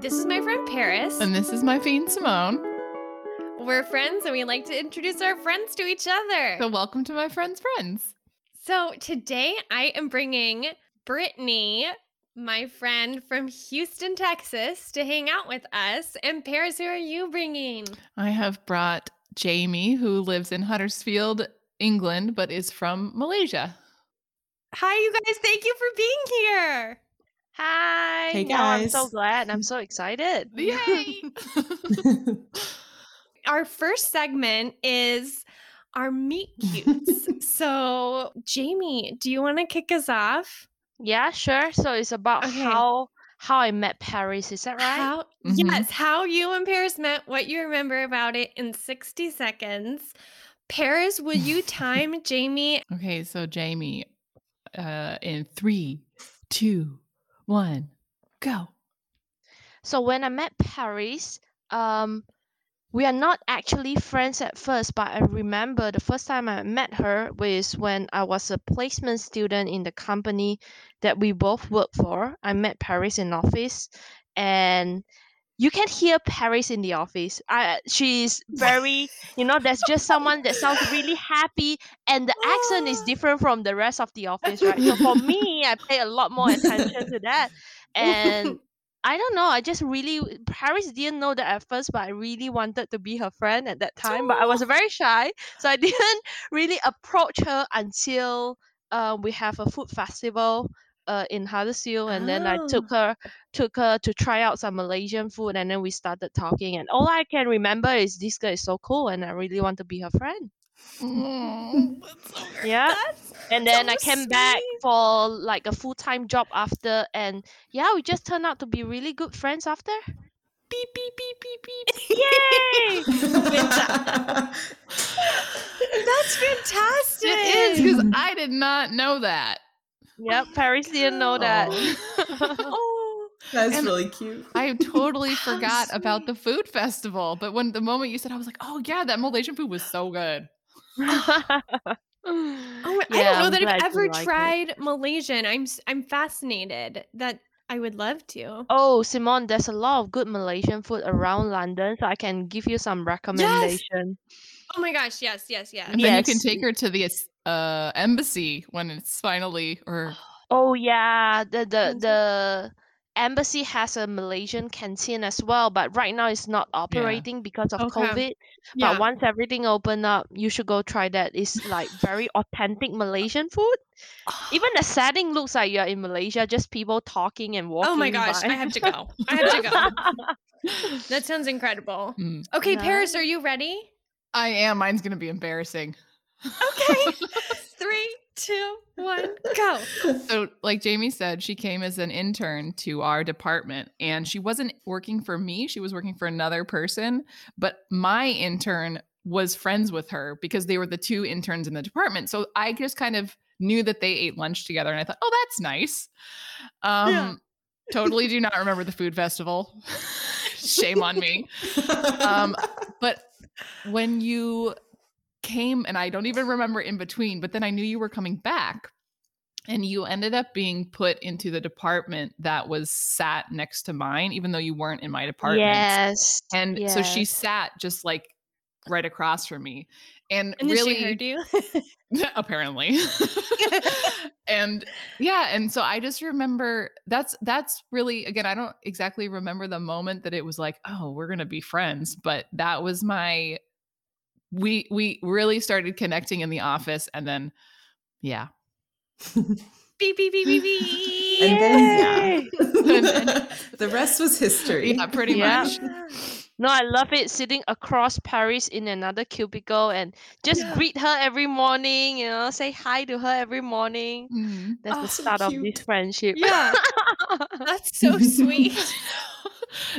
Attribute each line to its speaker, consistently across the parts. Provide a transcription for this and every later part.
Speaker 1: This is my friend Paris.
Speaker 2: And this is my fiend Simone.
Speaker 1: We're friends and we like to introduce our friends to each other.
Speaker 2: So, welcome to my friend's friends.
Speaker 1: So, today I am bringing Brittany, my friend from Houston, Texas, to hang out with us. And Paris, who are you bringing?
Speaker 2: I have brought Jamie, who lives in Huddersfield, England, but is from Malaysia.
Speaker 1: Hi, you guys. Thank you for being here.
Speaker 3: Hi.
Speaker 4: Hey,
Speaker 3: No, I'm so
Speaker 4: guys.
Speaker 3: glad. I'm so excited.
Speaker 2: Yay!
Speaker 1: Our first segment is our meet cutes. so, Jamie, do you want to kick us off?
Speaker 3: Yeah, sure. So it's about
Speaker 1: Okay.
Speaker 3: how how I met Paris. Is that right?
Speaker 1: How
Speaker 2: Mhm.
Speaker 1: yes, how you and Paris met, what you remember about it in 60 seconds. Paris, would you time Jamie?
Speaker 2: okay, so Jamie, uh, in three, two, one, go.
Speaker 3: So when I met Paris, um, we are not actually friends at first, but I remember the first time I met her was when I was a placement student in the company that we both work for. I met Paris in office, and you can hear Paris in the office. I, she's very, you know, there's just someone that sounds really happy, and the accent is different from the rest of the office, right? So for me, I pay a lot more attention to that, and I don't know. I just really Paris didn't know that at first, but I really wanted to be her friend at that time. But I was very shy, so I didn't really approach her until uh, we have a food festival uh, in Huddersfield, and then I took her took her to try out some Malaysian food, and then we started talking. And all I can remember is this girl is so cool, and I really want to be her friend.
Speaker 2: Oh, that's so.
Speaker 3: Yeah.
Speaker 1: That's
Speaker 3: And then I
Speaker 1: so
Speaker 3: came back for like a full time job after, and yeah, we just turned out to be really good friends after.
Speaker 2: Beep, beep, beep, beep, beep.
Speaker 3: Yay!
Speaker 1: That's fantastic.
Speaker 2: It is because I did not know that.
Speaker 3: Yep, Paris didn't know that.
Speaker 1: Oh,
Speaker 4: That's
Speaker 2: And
Speaker 4: really cute.
Speaker 2: I totally
Speaker 1: How
Speaker 2: forgot about the food festival. But when the moment you said, I was like, oh, yeah, that Malaysian food was so good.
Speaker 1: oh, I don't know that I've ever tried Malaysian. I'm s- I'm fascinated that I would love to.
Speaker 3: Oh, Simon, there's a lot of good Malaysian food around London, so I can give you some recommendation.
Speaker 1: Oh my gosh, yes, yes, yes.
Speaker 2: And then you can take her to the uh, embassy when it's finally, or
Speaker 3: Oh yeah, the the the embassy has a Malaysian canteen as well, but right now it's not operating because of
Speaker 1: Okay.
Speaker 3: COVID.
Speaker 1: Yeah.
Speaker 3: But once everything open up, you should go try that. It's like very authentic Malaysian food. Even the setting looks like you're in Malaysia, just people talking and walking.
Speaker 1: Oh my gosh,
Speaker 3: by.
Speaker 1: I have to go. I have to go. That sounds incredible.
Speaker 2: Mm.
Speaker 1: Okay, Paris, are you ready?
Speaker 2: I am. Mine's going to be embarrassing.
Speaker 1: Okay. Three, two, one, go.
Speaker 2: So, like Jamie said, she came as an intern to our department and she wasn't working for me. She was working for another person. But my intern was friends with her because they were the two interns in the department. So I just kind of knew that they ate lunch together and I thought, oh, that's nice. Um,
Speaker 1: Yeah.
Speaker 2: Totally do not remember the food festival. Shame on me. Um, but when you came, and I don't even remember in between, but then I knew you were coming back, and you ended up being put into the department that was sat next to mine, even though you weren't in my department.
Speaker 3: Yes.
Speaker 2: And so she sat just like right across from me. And,
Speaker 1: And
Speaker 2: really,
Speaker 1: she heard you.
Speaker 2: apparently and yeah and so i just remember that's that's really again i don't exactly remember the moment that it was like oh we're gonna be friends but that was my we we really started connecting in the office and then yeah
Speaker 1: beep, beep, beep, beep, beep.
Speaker 4: and then
Speaker 3: Yay!
Speaker 4: yeah. the rest was history.
Speaker 2: yeah pretty
Speaker 3: Yeah.
Speaker 2: much
Speaker 3: No, I love it sitting across Paris in another cubicle and just
Speaker 1: Yeah.
Speaker 3: greet her every morning, you know, say hi to her every morning.
Speaker 2: Mhm.
Speaker 3: That's
Speaker 4: Oh,
Speaker 3: the
Speaker 4: so
Speaker 3: start of this friendship.
Speaker 1: Yeah. That's so sweet.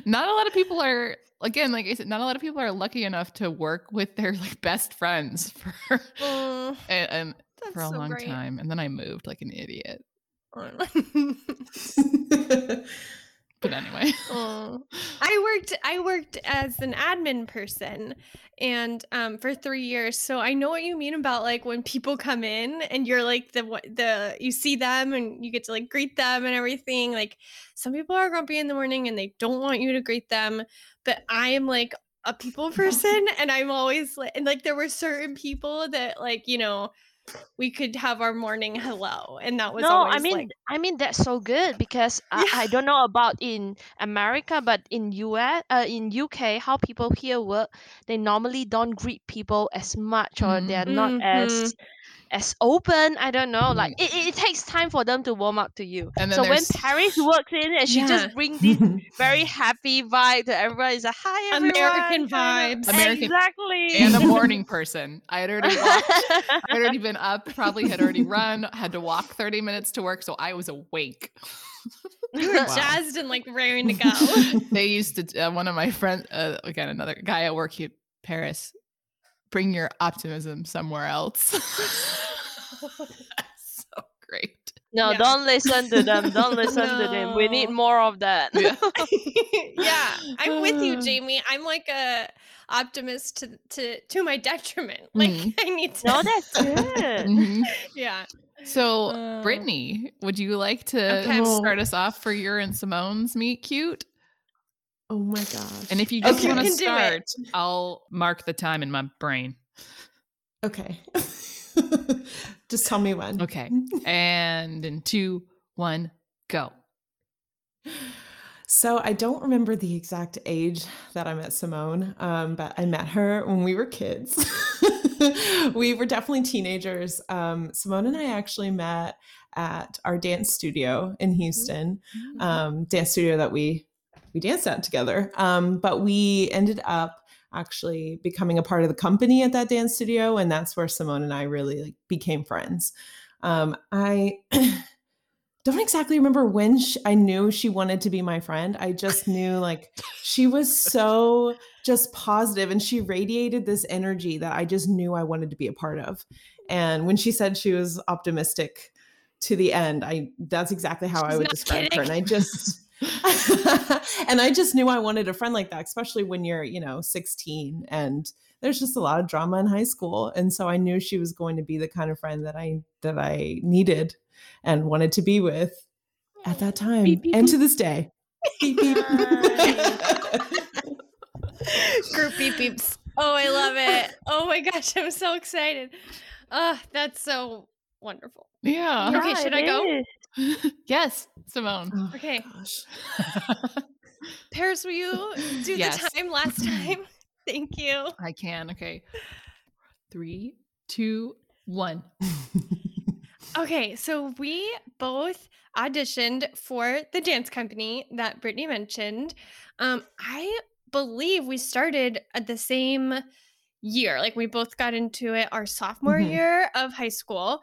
Speaker 2: Not a lot of people are again like i said not a lot of people are lucky enough to work with their like best friends for
Speaker 1: Mm,
Speaker 2: and, and for a
Speaker 1: so
Speaker 2: long
Speaker 1: great.
Speaker 2: time and then i moved like an idiot But anyway.
Speaker 1: Oh. I worked I worked as an admin person and um for 3 years. So I know what you mean about like when people come in and you're like the what the you see them and you get to like greet them and everything. Like some people are grumpy in the morning and they don't want you to greet them, but I am like a people person and I'm always like and like there were certain people that like, you know, we could have our morning hello and that was
Speaker 3: no
Speaker 1: always
Speaker 3: i mean
Speaker 1: like
Speaker 3: i mean that's so good because I, I don't know about in america but in us uh, in uk how people here work they normally don't greet people as much or they're not as as open i don't know like
Speaker 2: Mm.
Speaker 3: it, it, it takes time for them to warm up to you
Speaker 2: And then
Speaker 3: so when paris walks in and she
Speaker 1: Yeah.
Speaker 3: just brings this very happy vibe to everyone it's like hi everyone
Speaker 1: American vibes.
Speaker 2: American-
Speaker 3: exactly
Speaker 2: and a morning person. I had already walked, I had already been up, probably had already run, had to walk 30 minutes to work, so I was awake.
Speaker 1: you were
Speaker 4: Wow.
Speaker 1: jazzed and like raring to go.
Speaker 2: they used to uh, one of my friends uh, again another guy at work here paris bring your optimism somewhere else so great
Speaker 3: no
Speaker 1: Yeah.
Speaker 3: don't listen to them don't listen to them we need more of that
Speaker 2: Yeah.
Speaker 1: yeah, I'm with you. Jamie. I'm like a optimist to to to my detriment. Like
Speaker 2: Mhm.
Speaker 1: I need to.
Speaker 3: no that's good
Speaker 2: Mhm.
Speaker 1: yeah.
Speaker 2: so
Speaker 1: Uh,
Speaker 2: brittany would you like to
Speaker 1: Okay.
Speaker 2: start us off for your and simone's meet cute
Speaker 4: Oh my gosh.
Speaker 2: and if you just
Speaker 4: Okay.
Speaker 2: want to
Speaker 1: You can do it.
Speaker 2: start i'll mark the time in my brain
Speaker 4: Okay. Just tell me when.
Speaker 2: okay and in two one go
Speaker 4: So I don't remember the exact age that I met Simone, um, but I met her when we were kids. we were definitely teenagers. Um, Simone and I actually met at our dance studio in Houston, um, dance studio that we we danced at together. Um, but we ended up actually becoming a part of the company at that dance studio, and that's where Simone and I really like became friends. Um, I don't exactly remember when sh I knew she wanted to be my friend. I just knew like she was so just positive and she radiated this energy that I just knew I wanted to be a part of. And when she said she was optimistic to the end, I that's exactly how I would describe her. And I just and I just knew I wanted a friend like that, especially when you're, you know, 16 and there's just a lot of drama in high school. And so I knew she was going to be the kind of friend that I that I needed and wanted to be with at that time
Speaker 1: Beep, beep,
Speaker 4: and
Speaker 1: beep.
Speaker 4: to this day. Beep, beep.
Speaker 1: Group beep beeps. Oh, I love it. Oh my gosh, I'm so excited. Oh, that's so wonderful.
Speaker 2: yeah
Speaker 1: Okay, should I go?
Speaker 3: is.
Speaker 2: yes simone
Speaker 4: Oh,
Speaker 1: Okay.
Speaker 4: gosh.
Speaker 1: Paris, will you do
Speaker 2: Yes.
Speaker 1: the time last time? Thank you.
Speaker 2: I can. Okay. Three, two, one.
Speaker 1: Okay, so we both auditioned for the dance company that Brittany mentioned. Um, I believe we started at the same year. Like we both got into it our sophomore
Speaker 4: Mhm.
Speaker 1: year of high school.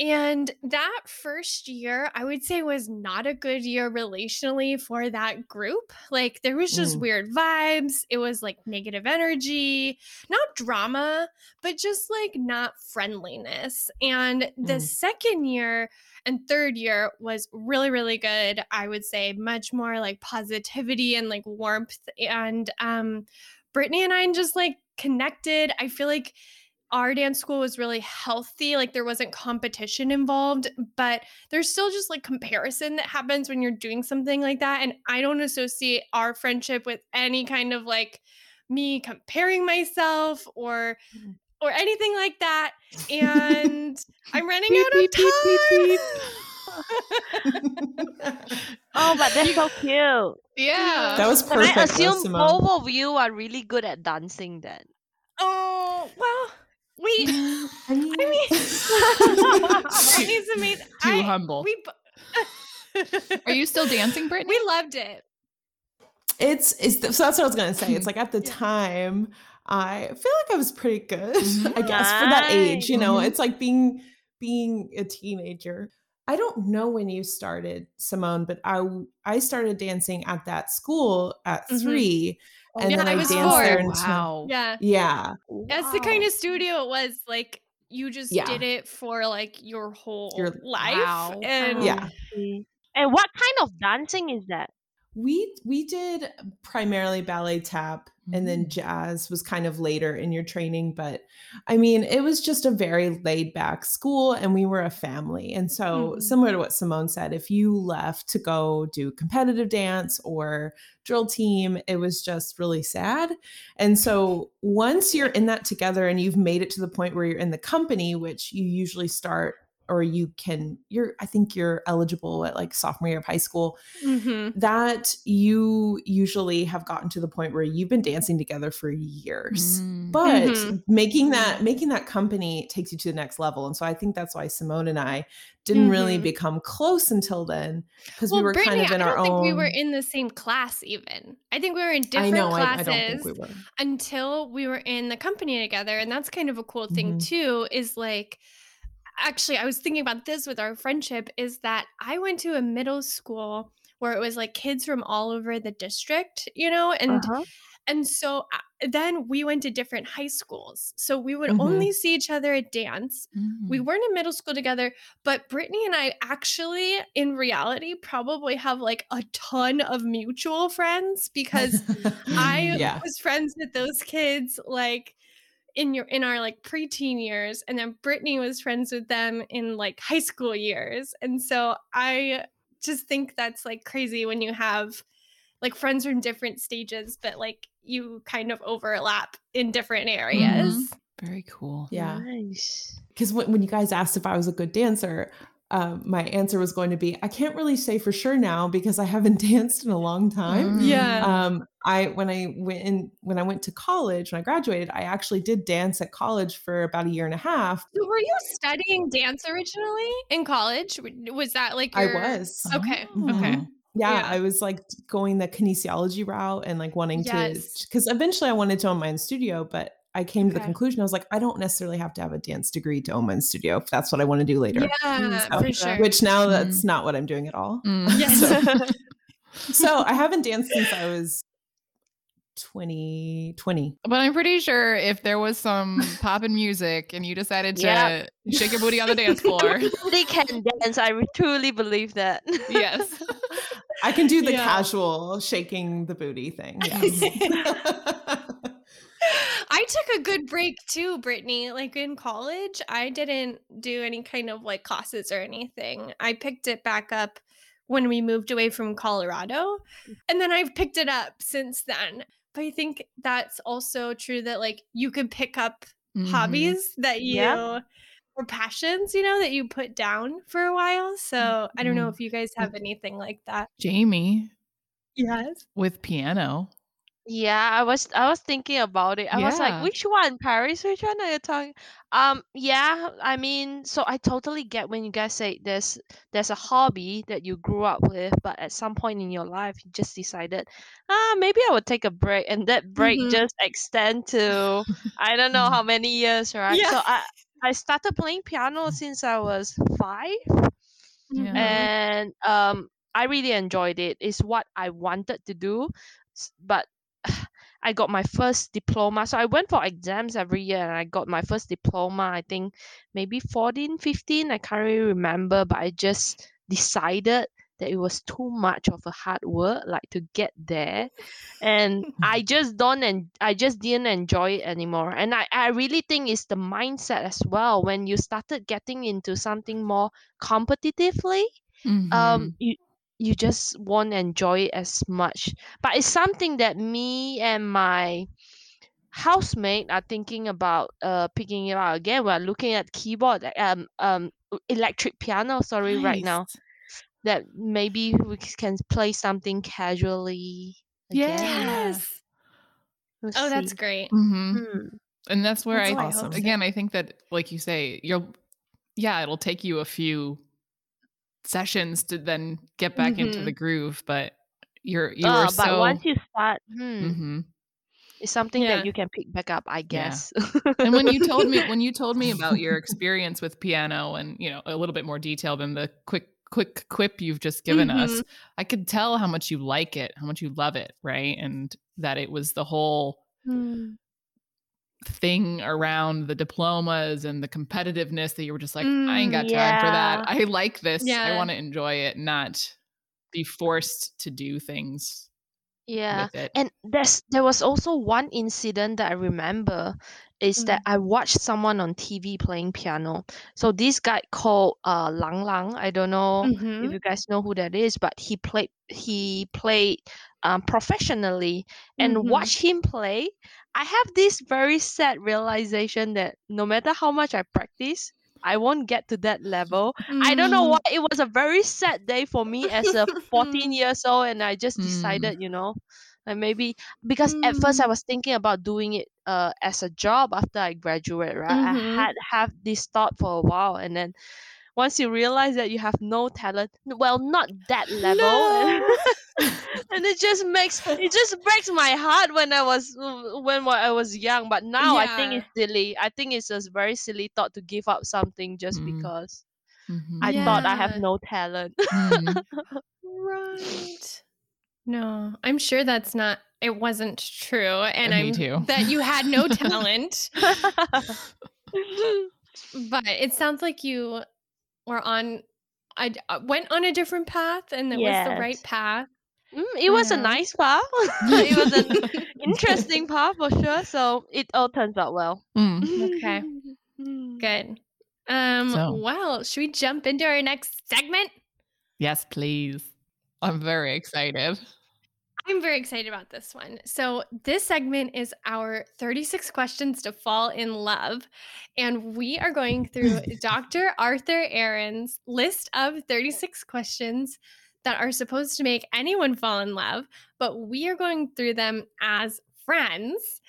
Speaker 1: And that first year, I would say was not a good year relationally for that group. Like there was just
Speaker 4: Mm.
Speaker 1: weird vibes. It was like negative energy, not drama, but just like not friendliness. And the
Speaker 4: Mm.
Speaker 1: second year and third year was really, really good. I would say much more like positivity and like warmth. And um, Brittany and I just like connected. I feel like our dance school was really healthy. Like there wasn't competition involved, but there's still just like comparison that happens when you're doing something like that. And I don't associate our friendship with any kind of like me comparing myself or
Speaker 3: Mhm.
Speaker 1: or anything like that. And I'm running
Speaker 2: Beep,
Speaker 1: out of
Speaker 2: beep, beep, beep,
Speaker 1: time.
Speaker 3: Oh, but that's so cute.
Speaker 2: Yeah.
Speaker 4: that was
Speaker 3: Can
Speaker 4: perfect.
Speaker 3: I assume both of you are really good at dancing then?
Speaker 1: oh well, we.
Speaker 4: I
Speaker 1: I
Speaker 4: mean,
Speaker 1: mean, Brittany's amazing.
Speaker 2: Too
Speaker 1: I-
Speaker 2: humble.
Speaker 1: We.
Speaker 2: Are you still dancing, Brittany?
Speaker 1: We loved it.
Speaker 4: it's it's so that's what I was gonna say. It's like at the
Speaker 1: Yeah.
Speaker 4: time, I feel like I was pretty good. I guess, for that age. You know,
Speaker 2: Nice.
Speaker 4: it's like being being a teenager. I don't know when you started, Simone, but I I started dancing at that school at
Speaker 1: Mhm.
Speaker 4: 3 and
Speaker 1: Yeah,
Speaker 4: then
Speaker 1: I
Speaker 4: I,
Speaker 1: was
Speaker 4: danced
Speaker 1: four.
Speaker 4: there until
Speaker 2: wow.
Speaker 1: Yeah.
Speaker 4: yeah.
Speaker 1: That's the kind of studio it was. Like you just
Speaker 4: Yeah.
Speaker 1: did it for like your whole
Speaker 4: Your-
Speaker 1: life.
Speaker 2: Wow.
Speaker 1: And
Speaker 3: Oh,
Speaker 4: Yeah.
Speaker 3: And what kind of dancing is that?
Speaker 4: we we did primarily ballet tap and then
Speaker 2: Mm.
Speaker 4: jazz was kind of later in your training but i mean it was just a very laid back school and we were a family and so
Speaker 1: Mhm.
Speaker 4: similar to what simone said if you left to go do competitive dance or drill team it was just really sad and so once you're in that together and you've made it to the point where you're in the company which you usually start or you can you're i think you're eligible at like sophomore year of high school
Speaker 1: Mhm.
Speaker 4: that you usually have gotten to the point where you've been dancing together for years
Speaker 2: Mm.
Speaker 4: but
Speaker 1: Mhm.
Speaker 4: making that making that company takes you to the next level and so i think that's why simone and i didn't really
Speaker 1: Mhm.
Speaker 4: become close until then because
Speaker 1: Well,
Speaker 4: we were
Speaker 1: Brittany,
Speaker 4: kind of in
Speaker 1: I
Speaker 4: our
Speaker 1: don't think
Speaker 4: own
Speaker 1: we were in the same class even. I think we were in different
Speaker 4: i know I, I
Speaker 1: classes
Speaker 4: don't think we were
Speaker 1: until we were in the company together. And that's kind of a cool thing
Speaker 4: Mhm.
Speaker 1: too, is like actually I was thinking about this with our friendship, is that I went to a middle school where it was like kids from all over the district, you know, and
Speaker 3: Uh-huh.
Speaker 1: and so uh, then we went to different high schools. So we would
Speaker 4: Mhm.
Speaker 1: only see each other at dance. We
Speaker 2: Mm.
Speaker 1: weren't in middle school together, but Brittany and I actually, in reality, probably have like a ton of mutual friends because I
Speaker 4: yeah
Speaker 1: was friends with those kids like in your in our like preteen years, and then Brittany was friends with them in like high school years, and so I just think that's like crazy when you have like friends from different stages, but like you kind of overlap in different mm-hmm. areas.
Speaker 2: Very cool.
Speaker 4: yeah
Speaker 3: Nice.
Speaker 4: because when, when you guys asked if I was a good dancer, um, my answer was going to be I can't really say for sure now because I haven't danced in a long time.
Speaker 2: Mm.
Speaker 1: Yeah.
Speaker 4: Um, I when I went in when I went to college when I graduated, I actually did dance at college for about a year and a half.
Speaker 1: So were you studying dance originally in college? Was that like
Speaker 4: I was.
Speaker 1: Okay.
Speaker 2: Oh.
Speaker 1: Okay.
Speaker 4: Yeah,
Speaker 1: Yeah.
Speaker 4: I was like going the kinesiology route and like wanting
Speaker 1: Yes.
Speaker 4: to because eventually I wanted to own my own studio, but I came to the conclusion I was like, I don't necessarily have to have a dance degree to own my own studio if that's what I want to do later.
Speaker 1: Yeah,
Speaker 4: So-
Speaker 1: for sure.
Speaker 4: Which now
Speaker 2: Mm.
Speaker 4: that's not what I'm doing at all.
Speaker 2: Mm.
Speaker 1: Yes.
Speaker 4: so, so I haven't danced since I was 20, 20.
Speaker 2: But I'm pretty sure if there was some poppin' music and you decided to
Speaker 3: Yeah.
Speaker 2: shake your booty on the dance floor,
Speaker 3: Everybody can dance. I truly believe that.
Speaker 2: yes.
Speaker 4: I can do the
Speaker 1: Yeah.
Speaker 4: casual shaking the booty thing. Yes.
Speaker 1: I took a good break too, Brittany. Like in college, I didn't do any kind of like classes or anything. I picked it back up when we moved away from Colorado. And then I've picked it up since then. But I think that's also true that like you can pick up
Speaker 2: Mhm.
Speaker 1: hobbies that you
Speaker 3: Yep.
Speaker 1: or passions, you know, that you put down for a while. So I don't know
Speaker 2: Mhm.
Speaker 1: if you guys have anything like that.
Speaker 2: Jamie
Speaker 1: Yes.
Speaker 2: with piano.
Speaker 3: Yeah, I was I was thinking about it. I was like,
Speaker 2: Yeah.
Speaker 3: which one, Paris? Which one are you talking? Um, yeah, I mean, so I totally get when you guys say there's there's a hobby that you grew up with, but at some point in your life you just decided, ah, maybe I would take a break, and that break
Speaker 1: Mhm.
Speaker 3: just extend to I don't know how many years, right?
Speaker 1: Yeah.
Speaker 3: So I I started playing piano since I was five and um i really enjoyed it it's what i wanted to do s- but i got my first diploma. So i went for exams every year and i got my first diploma i think maybe 14 15 i can't really remember but i just decided that it was too much of a hard work like to get there. And i just don't and i just didn't enjoy it anymore. And I, I really think it's the mindset as well. When you started getting into something more competitively
Speaker 2: Mhm.
Speaker 3: um you you just won't enjoy it as much but it's something that me and my housemate are thinking about uh picking it up again we're looking at keyboard um um electric piano sorry right now that maybe we can play something casually again.
Speaker 2: Yeah.
Speaker 1: Yes.
Speaker 3: We'll
Speaker 1: Oh, that's
Speaker 3: see.
Speaker 1: great.
Speaker 2: Mhm.
Speaker 3: Hmm.
Speaker 2: And that's where
Speaker 1: That's
Speaker 2: I
Speaker 4: awesome.
Speaker 2: again I think that like you say you'll yeah it'll take you a few sessions to then get back into
Speaker 1: Mhm.
Speaker 2: the groove but you're you
Speaker 3: Uh,
Speaker 2: were
Speaker 3: but
Speaker 2: so
Speaker 3: once you start, hmm,
Speaker 2: Mhm.
Speaker 3: it's something
Speaker 1: Yeah.
Speaker 3: that you can pick back up, I guess.
Speaker 2: and when you told me when you told me about your experience with piano and you know a little bit more detail than the quick quick quip you've just given us
Speaker 1: Mhm.
Speaker 2: i could tell how much you like it how much you love it right and that it was the whole
Speaker 3: Hmm.
Speaker 2: Thing around the diplomas and the competitiveness that you were just like i ain't got
Speaker 1: Mm,
Speaker 2: time for that i like this i want to enjoy it not be forced to do things
Speaker 3: Yeah. And there's there was also one incident that I remember is that I watched someone on TV playing piano. So this guy called uh Lang Lang. I don't know if
Speaker 1: Mhm.
Speaker 3: you guys know who that is, but he played he played um, professionally and
Speaker 1: Mhm.
Speaker 3: watch him play. I have this very sad realization that no matter how much I practice, I won't get to that level. I don't know
Speaker 1: Mm.
Speaker 3: why it was a very sad day for me as a 14 years old and I just
Speaker 2: Mm.
Speaker 3: decided, you know, like maybe because at first I
Speaker 1: Mm.
Speaker 3: was thinking about doing it uh as a job after I graduate, right? I
Speaker 1: Mhm.
Speaker 3: had have this thought for a while and then once you realize that you have no talent, well, not that level,
Speaker 1: No.
Speaker 3: and it just makes it just breaks my heart when I was when I was young. But now I think it's silly. I think it's a very silly thought to give up something just
Speaker 2: Mm.
Speaker 3: because
Speaker 2: Mhm.
Speaker 3: I thought I have no talent.
Speaker 2: Mm.
Speaker 1: Right. No, I'm sure that's not. It wasn't true, and
Speaker 2: Me
Speaker 1: I'm
Speaker 2: too.
Speaker 1: that you had no talent. but it sounds like you were on. I uh, went on a different path, and it was the right path.
Speaker 3: Mm, it was a nice path. it was an interesting path for sure. So it all turns out well.
Speaker 2: Mm.
Speaker 1: Okay. Good. Um.
Speaker 2: So-
Speaker 1: Well, should we jump into our next segment?
Speaker 2: Yes, please. I'm very excited.
Speaker 1: I'm very excited about this one. So, this segment is our 36 questions to fall in love. And we are going through Dr. Arthur Aron's list of 36 questions that are supposed to make anyone fall in love, but we are going through them as friends.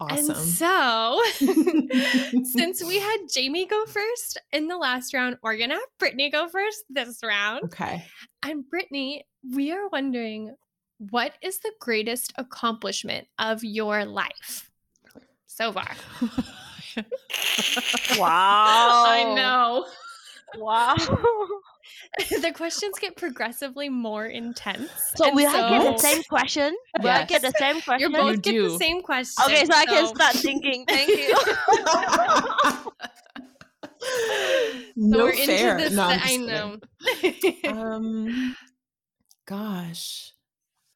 Speaker 4: Awesome.
Speaker 1: And so, since we had Jamie go first in the last round, we're going to have Brittany go first this round.
Speaker 4: okay.
Speaker 1: And Brittany, we are wondering what is the greatest accomplishment of your life so far?
Speaker 3: Wow.
Speaker 1: I know.
Speaker 3: Wow.
Speaker 1: the questions get progressively more intense.
Speaker 3: So
Speaker 1: we
Speaker 3: will I get the same question? Will I get the same question?
Speaker 1: You both
Speaker 2: You
Speaker 1: get
Speaker 2: do.
Speaker 1: the same question.
Speaker 3: Okay, so I can start thinking. Thank you.
Speaker 1: so
Speaker 4: no
Speaker 1: we're
Speaker 4: fair.
Speaker 1: into this.
Speaker 4: No, I'm just kidding.
Speaker 1: know.
Speaker 4: um gosh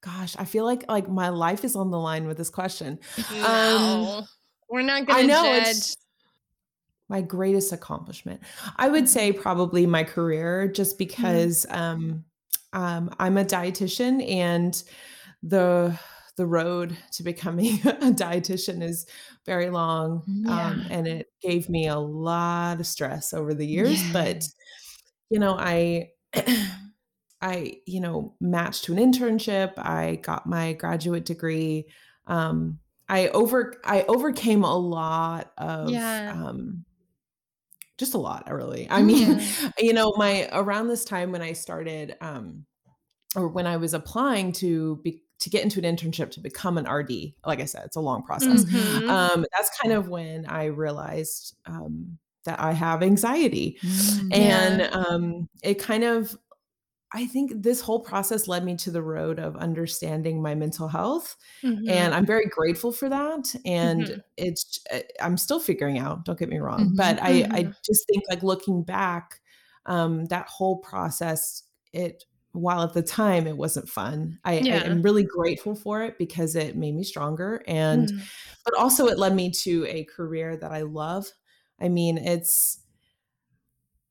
Speaker 4: gosh i feel like like my life is on the line with this question.
Speaker 1: No, we're not gonna
Speaker 4: know
Speaker 1: judge.
Speaker 4: it's my greatest accomplishment. I would say probably my career just because um um i'm a dietitian and the the road to becoming a dietitian is very long um, and it gave me a lot of stress over the years but you know i i you know matched to an internship i got my graduate degree um i over i overcame a lot of
Speaker 1: Yeah.
Speaker 4: um just a lot really i mean you know my around this time when i started um or when i was applying to be to get into an internship to become an rd like i said it's a long process
Speaker 1: Mhm.
Speaker 4: um that's kind of when i realized um that i have anxiety
Speaker 2: Mm.
Speaker 4: and um it kind of i think this whole process led me to the road of understanding my mental health
Speaker 1: Mhm.
Speaker 4: and i'm very grateful for that and
Speaker 1: Mhm.
Speaker 4: it's uh, i'm still figuring out don't get me wrong
Speaker 2: Mhm.
Speaker 4: but i i
Speaker 1: Mhm.
Speaker 4: just think like looking back um that whole process it while at the time it wasn't fun i, I am really grateful for it because it made me stronger and
Speaker 1: Mhm.
Speaker 4: but also it led me to a career that I love. I mean, it's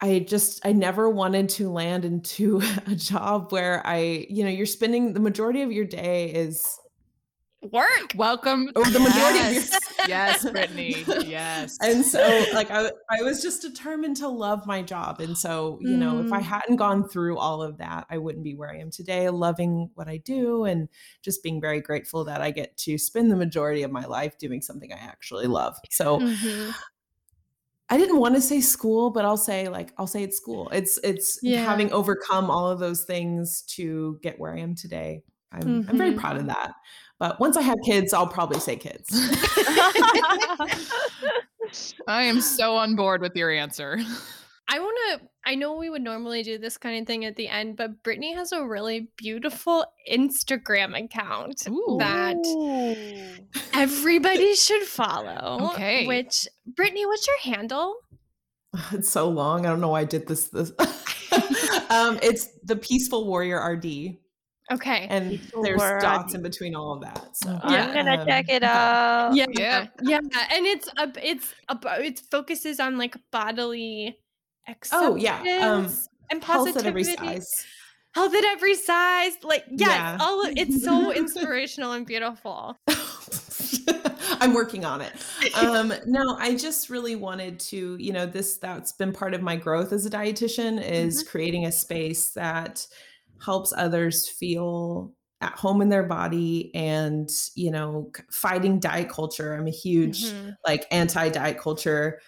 Speaker 4: I just I never wanted to land into a job where I, you know, you're spending the majority of your day is
Speaker 1: work.
Speaker 2: Welcome.
Speaker 4: or the majority of your
Speaker 2: yes. yes, Brittany. Yes.
Speaker 4: and so like I I was just determined to love my job. And so, you know, if I
Speaker 1: Mm.
Speaker 4: hadn't gone through all of that, I wouldn't be where I am today, loving what I do and just being very grateful that I get to spend the majority of my life doing something I actually love. So
Speaker 1: Mhm.
Speaker 4: I didn't want to say school, but I'll say like I'll say it's school. It's it's
Speaker 1: Yeah.
Speaker 4: having overcome all of those things to get where I am today. I'm I'm very
Speaker 1: Mhm.
Speaker 4: proud of that. But once I have kids, I'll probably say kids.
Speaker 2: I am so on board with your answer.
Speaker 1: I want to. I know we would normally do this kind of thing at the end, but Brittany has a really beautiful Instagram account
Speaker 2: Ooh.
Speaker 1: that everybody should follow.
Speaker 2: Okay.
Speaker 1: Which Brittany, what's your handle?
Speaker 4: it's so long. I don't know why I did this. this. um, it's the Peaceful Warrior RD,
Speaker 1: Okay.
Speaker 4: and
Speaker 3: Peaceful
Speaker 4: there's
Speaker 3: Warrior
Speaker 4: dots
Speaker 3: RD.
Speaker 4: in between all of that. So
Speaker 3: I'm gonna check it
Speaker 4: um,
Speaker 3: out.
Speaker 1: yeah,
Speaker 2: Yeah.
Speaker 1: yeah, and it's a, it's a, it focuses on like bodily
Speaker 4: Oh, yeah, um,
Speaker 1: and
Speaker 4: Health
Speaker 1: positivity.
Speaker 4: at every size.
Speaker 1: Health at every size. Like yes,
Speaker 4: Yeah.
Speaker 1: all of, it's so inspirational and beautiful.
Speaker 4: I'm working on it. Um, no, I just really wanted to, you know, this that's been part of my growth as a dietitian is creating a space that helps others feel at home in their body and, you know, fighting diet culture. I'm a huge
Speaker 1: Mhm.
Speaker 4: like anti-diet culture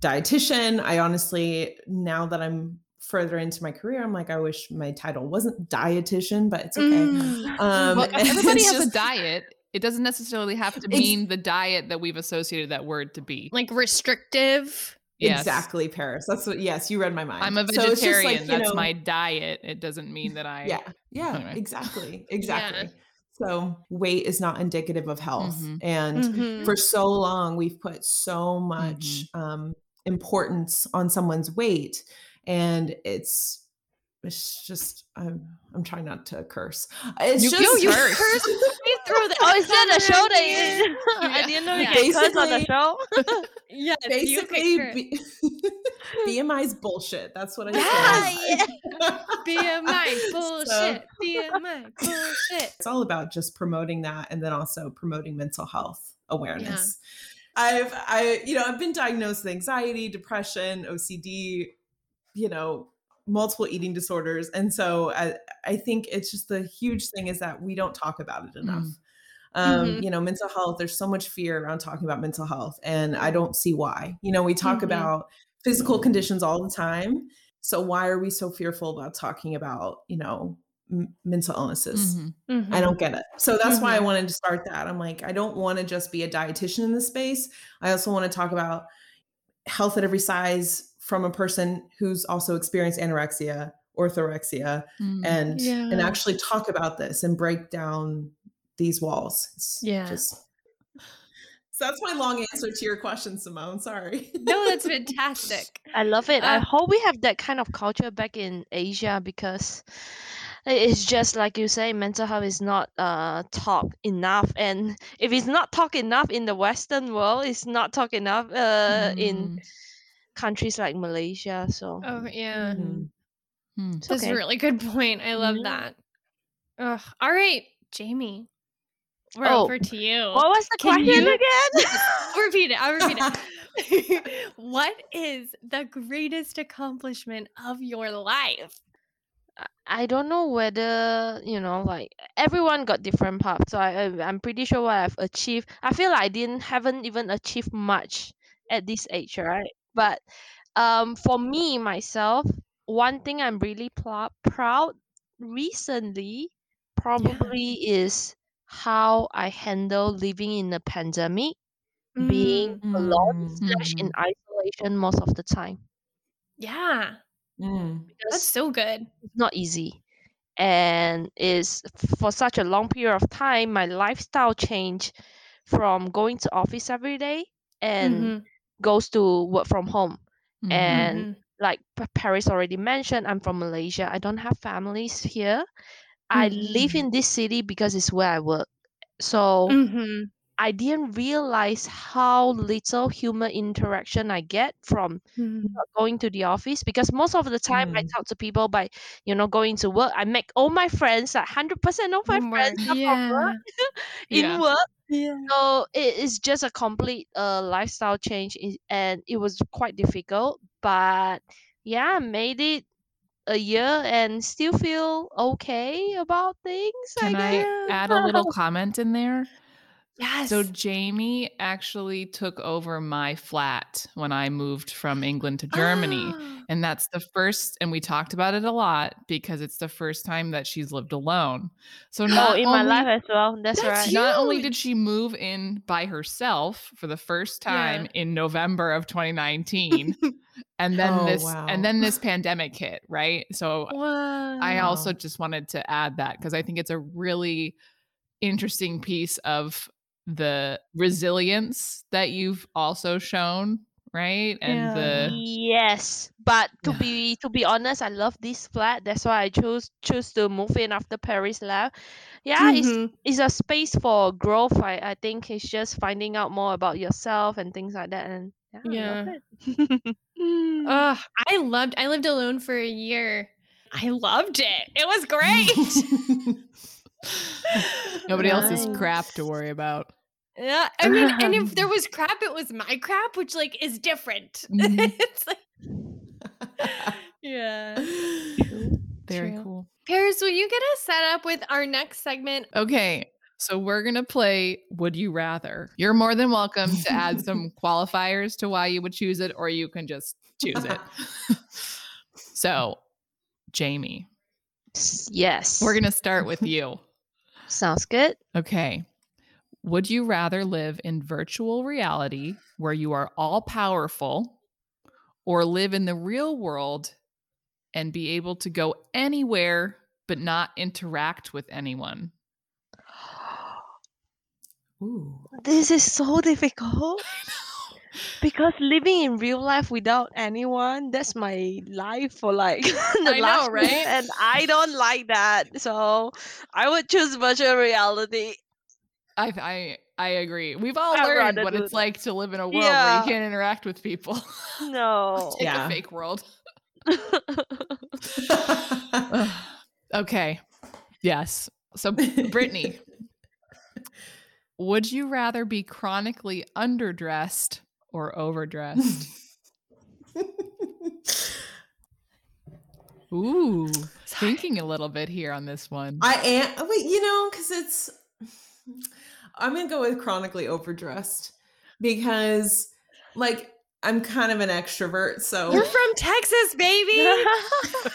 Speaker 4: dietitian. I honestly, now that I'm further into my career, I'm like, I wish my title wasn't dietitian, but it's okay.
Speaker 1: Mm.
Speaker 4: Um,
Speaker 2: well,
Speaker 4: and
Speaker 2: everybody
Speaker 4: it's
Speaker 2: has a diet. It doesn't necessarily have to
Speaker 4: Ex-
Speaker 2: mean the diet that we've associated that word to be.
Speaker 1: Like restrictive.
Speaker 2: Yes.
Speaker 4: Exactly, Paris. That's what. Yes, you read my mind.
Speaker 2: I'm a
Speaker 4: So
Speaker 2: vegetarian.
Speaker 4: like,
Speaker 2: That's
Speaker 4: know,
Speaker 2: my diet. It doesn't mean that I.
Speaker 4: Yeah, yeah,
Speaker 2: Anyway.
Speaker 4: exactly, exactly. So weight is not indicative of health,
Speaker 2: Mhm.
Speaker 4: and
Speaker 1: Mhm.
Speaker 4: for so long we've put so much um, importance on someone's weight, and it's it's just I'm I'm trying not to curse. It's
Speaker 2: You-
Speaker 4: just
Speaker 2: no, you
Speaker 1: curse. We throw the
Speaker 3: Oh, is that a show
Speaker 1: word
Speaker 3: that
Speaker 1: in
Speaker 3: you?
Speaker 1: here.
Speaker 3: I didn't know you
Speaker 1: Yeah.
Speaker 3: can curse on the
Speaker 4: Basically-
Speaker 3: show.
Speaker 1: Yes, you
Speaker 4: basically
Speaker 1: can curse.
Speaker 4: B- BMI is bullshit. That's what I
Speaker 1: Yeah,
Speaker 4: say.
Speaker 1: BMI bullshit.
Speaker 4: So-
Speaker 1: BMI bullshit.
Speaker 4: it's all about just promoting that and then also promoting mental health awareness i've i you know i've been diagnosed with anxiety depression ocd you know multiple eating disorders and so i i think it's just the huge thing is that we don't talk about it enough
Speaker 2: Mm.
Speaker 4: um
Speaker 1: Mhm.
Speaker 4: you know mental health there's so much fear around talking about mental health and i don't see why you know we talk
Speaker 1: Mhm.
Speaker 4: about physical conditions all the time so why are we so fearful about talking about you know m- mental illnesses
Speaker 2: Mhm.
Speaker 1: Mm-hmm.
Speaker 4: I don't get it. So that's why I
Speaker 1: Mhm.
Speaker 4: wanted to start that. I'm like, I don't want to just be a dietitian in this space. I also want to talk about health at every size from a person who's also experienced anorexia, orthorexia,
Speaker 2: Mm.
Speaker 4: and and
Speaker 1: Yeah.
Speaker 4: actually talk about this and break down these walls. It's
Speaker 1: Yeah.
Speaker 4: just- so that's my long answer to your question, Simone. Sorry.
Speaker 1: No, that's fantastic.
Speaker 3: I love it. I
Speaker 1: Uh,
Speaker 3: hope we have that kind of culture back in Asia because i- it's just like you say, mental health is not uh talked enough, and if it's not talked enough in the Western world, it's not talked enough uh in
Speaker 2: Mm.
Speaker 3: countries like Malaysia. So
Speaker 1: Oh yeah.
Speaker 2: Mm.
Speaker 3: it's
Speaker 1: That's
Speaker 3: okay.
Speaker 1: a really good point. I love that. Ugh. All right, Jamie. We're
Speaker 3: Oh,
Speaker 1: over to you.
Speaker 3: What was the
Speaker 1: Can
Speaker 3: question
Speaker 1: you-
Speaker 3: again?
Speaker 1: Repeat it. I'll repeat it. what is the greatest accomplishment of your life?
Speaker 3: I don't know whether you know, like everyone got different paths. So I, I'm pretty sure what I've achieved. I feel like I didn't haven't even achieved much at this age, right? But um, for me myself, one thing I'm really pl- proud recently probably is how I handle living in a pandemic, being
Speaker 1: Mm,
Speaker 3: alone
Speaker 4: Mm,
Speaker 3: slash in isolation most of the time.
Speaker 1: yeah,
Speaker 4: mm,
Speaker 1: that's so good.
Speaker 3: it's not easy and is for such a long period of time my lifestyle changed from going to office every day and
Speaker 1: Mhm,
Speaker 3: goes to work from home
Speaker 2: Mhm.
Speaker 3: and
Speaker 1: mhm.
Speaker 3: like paris already mentioned i'm from malaysia i don't have families here i live
Speaker 1: Mhm.
Speaker 3: in this city because it's where i work so
Speaker 1: Mhm,
Speaker 3: i didn't realize how little human interaction i get from not going to the office because most of the time I
Speaker 4: Mm.
Speaker 3: talk to people by you know going to work. I make all my friends like hundred percent of my friends
Speaker 1: work,
Speaker 3: are from
Speaker 1: yeah.
Speaker 3: work in
Speaker 2: Yeah.
Speaker 3: work.
Speaker 1: Yeah.
Speaker 3: So it is just a complete uh, lifestyle change, and it was quite difficult. But yeah, I made it a year and still feel okay about things.
Speaker 2: Can
Speaker 3: I
Speaker 2: I add a little comment in there?
Speaker 1: Yes.
Speaker 2: So Jamie actually took over my flat when I moved from England to Germany.
Speaker 1: Ah.
Speaker 2: And that's the first, and we talked about it a lot because it's the first time that she's lived alone. So
Speaker 3: Oh,
Speaker 2: not
Speaker 3: in my
Speaker 2: only-
Speaker 3: life as well. That's,
Speaker 1: That's
Speaker 3: right.
Speaker 2: not only did she move in by herself for the first
Speaker 1: Yeah.
Speaker 2: time in November of 2019, and then
Speaker 4: Oh,
Speaker 2: this,
Speaker 4: wow.
Speaker 2: and then this pandemic hit, right? So I also just wanted to add that because I think it's a really interesting piece of the resilience that you've also shown right? And the
Speaker 3: Yes, but to
Speaker 2: Yeah.
Speaker 3: be to be honest, I love this flat. That's why I chose choose to move in after Paris left. Yeah, it's
Speaker 1: Mhm.
Speaker 3: it's a space for growth. I, I think it's just finding out more about yourself and things like that. And yeah, I love it. Mm.
Speaker 1: I loved I lived alone for a year. I loved it. It was great.
Speaker 2: nobody else's crap to worry about.
Speaker 1: Yeah. I mean, and if there was crap, it was my crap, which like is different.
Speaker 2: Mhm.
Speaker 1: it's like Yeah.
Speaker 2: Very
Speaker 1: True.
Speaker 2: cool.
Speaker 1: Paris, will you get us set up with our next segment?
Speaker 2: Okay. So we're going to play Would You Rather. You're more than welcome to add some qualifiers to why you would choose it, or you can just choose it. so, Jamie,
Speaker 3: Yes.
Speaker 2: we're going to start with you.
Speaker 3: Sounds good.
Speaker 2: Okay. Would you rather live in virtual reality where you are all powerful or live in the real world and be able to go anywhere but not interact with anyone?
Speaker 4: Ooh.
Speaker 3: This is so difficult because living in real life without anyone, that's my life for like the
Speaker 2: I know,
Speaker 3: last
Speaker 2: right
Speaker 3: and I don't like that. So I would choose virtual reality.
Speaker 2: I I I agree. We've all
Speaker 3: I'd
Speaker 2: learned what it's
Speaker 3: that.
Speaker 2: like to live in a world where you can't interact with people.
Speaker 3: No.
Speaker 2: Take
Speaker 4: Yeah.
Speaker 2: a fake world. Okay. Yes. So Brittany, would you rather be chronically underdressed or overdressed? Ooh, thinking a little bit here on this one.
Speaker 4: I am. Wait, you know, because it's. I'm gonna go with chronically overdressed because, like, I'm kind of an extrovert. So,
Speaker 1: You're from Texas, baby.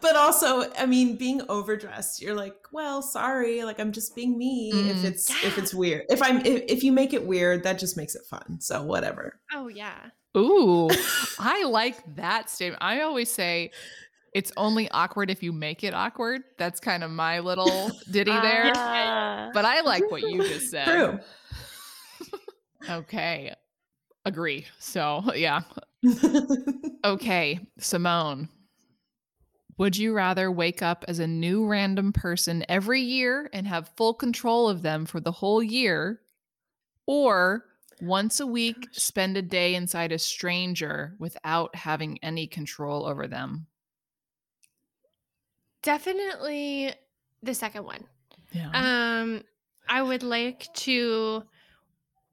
Speaker 4: but also, I mean, being overdressed, you're like, well, sorry, like I'm just being me. If
Speaker 2: Mm.
Speaker 4: it's if it's weird, if I'm if, if you make it weird, that just makes it fun. So whatever.
Speaker 1: oh yeah.
Speaker 2: Ooh, I like that statement. I always say it's only awkward if you make it awkward. That's kind of my little ditty there.
Speaker 3: Ah.
Speaker 2: But I like what you just said.
Speaker 4: True.
Speaker 2: Okay. Agree. So, yeah. Okay, Simone. Would you rather wake up as a new random person every year and have full control of them for the whole year? Or once a week spend a day inside a stranger without having any control over them?
Speaker 1: Definitely the second one.
Speaker 2: Yeah.
Speaker 1: Um, I would like to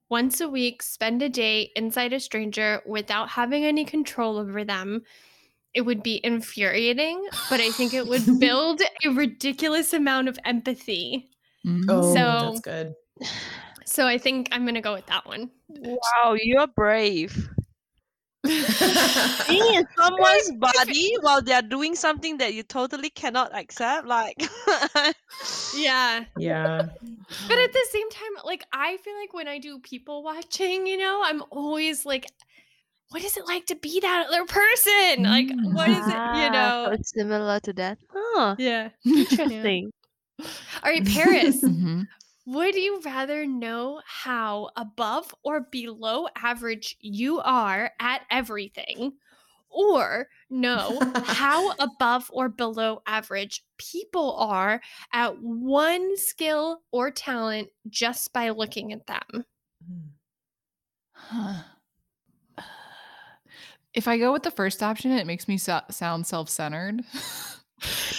Speaker 1: once a week spend a day inside a stranger without having any control over them. It would be infuriating, but I think it would build a ridiculous amount of empathy.
Speaker 2: Mhm.
Speaker 4: oh,
Speaker 1: So-
Speaker 4: that's good.
Speaker 1: So I think I'm gonna go with that one.
Speaker 3: Wow, you're brave. Being in someone's body while they're doing something that you totally cannot accept, like
Speaker 1: Yeah.
Speaker 4: yeah.
Speaker 1: But at the same time, like I feel like when I do people watching, you know, I'm always like, what is it like to be that other person? Like, what is it, you
Speaker 3: Ah, so
Speaker 1: know?
Speaker 3: it's similar to that. Huh.
Speaker 1: Yeah.
Speaker 3: Interesting.
Speaker 1: All right, Paris. Would you rather know how above or below average you are at everything, or know how above or below average people are at one skill or talent just by looking at them? Hmm.
Speaker 2: Huh. If I go with the first option, it makes me so- sound self centered.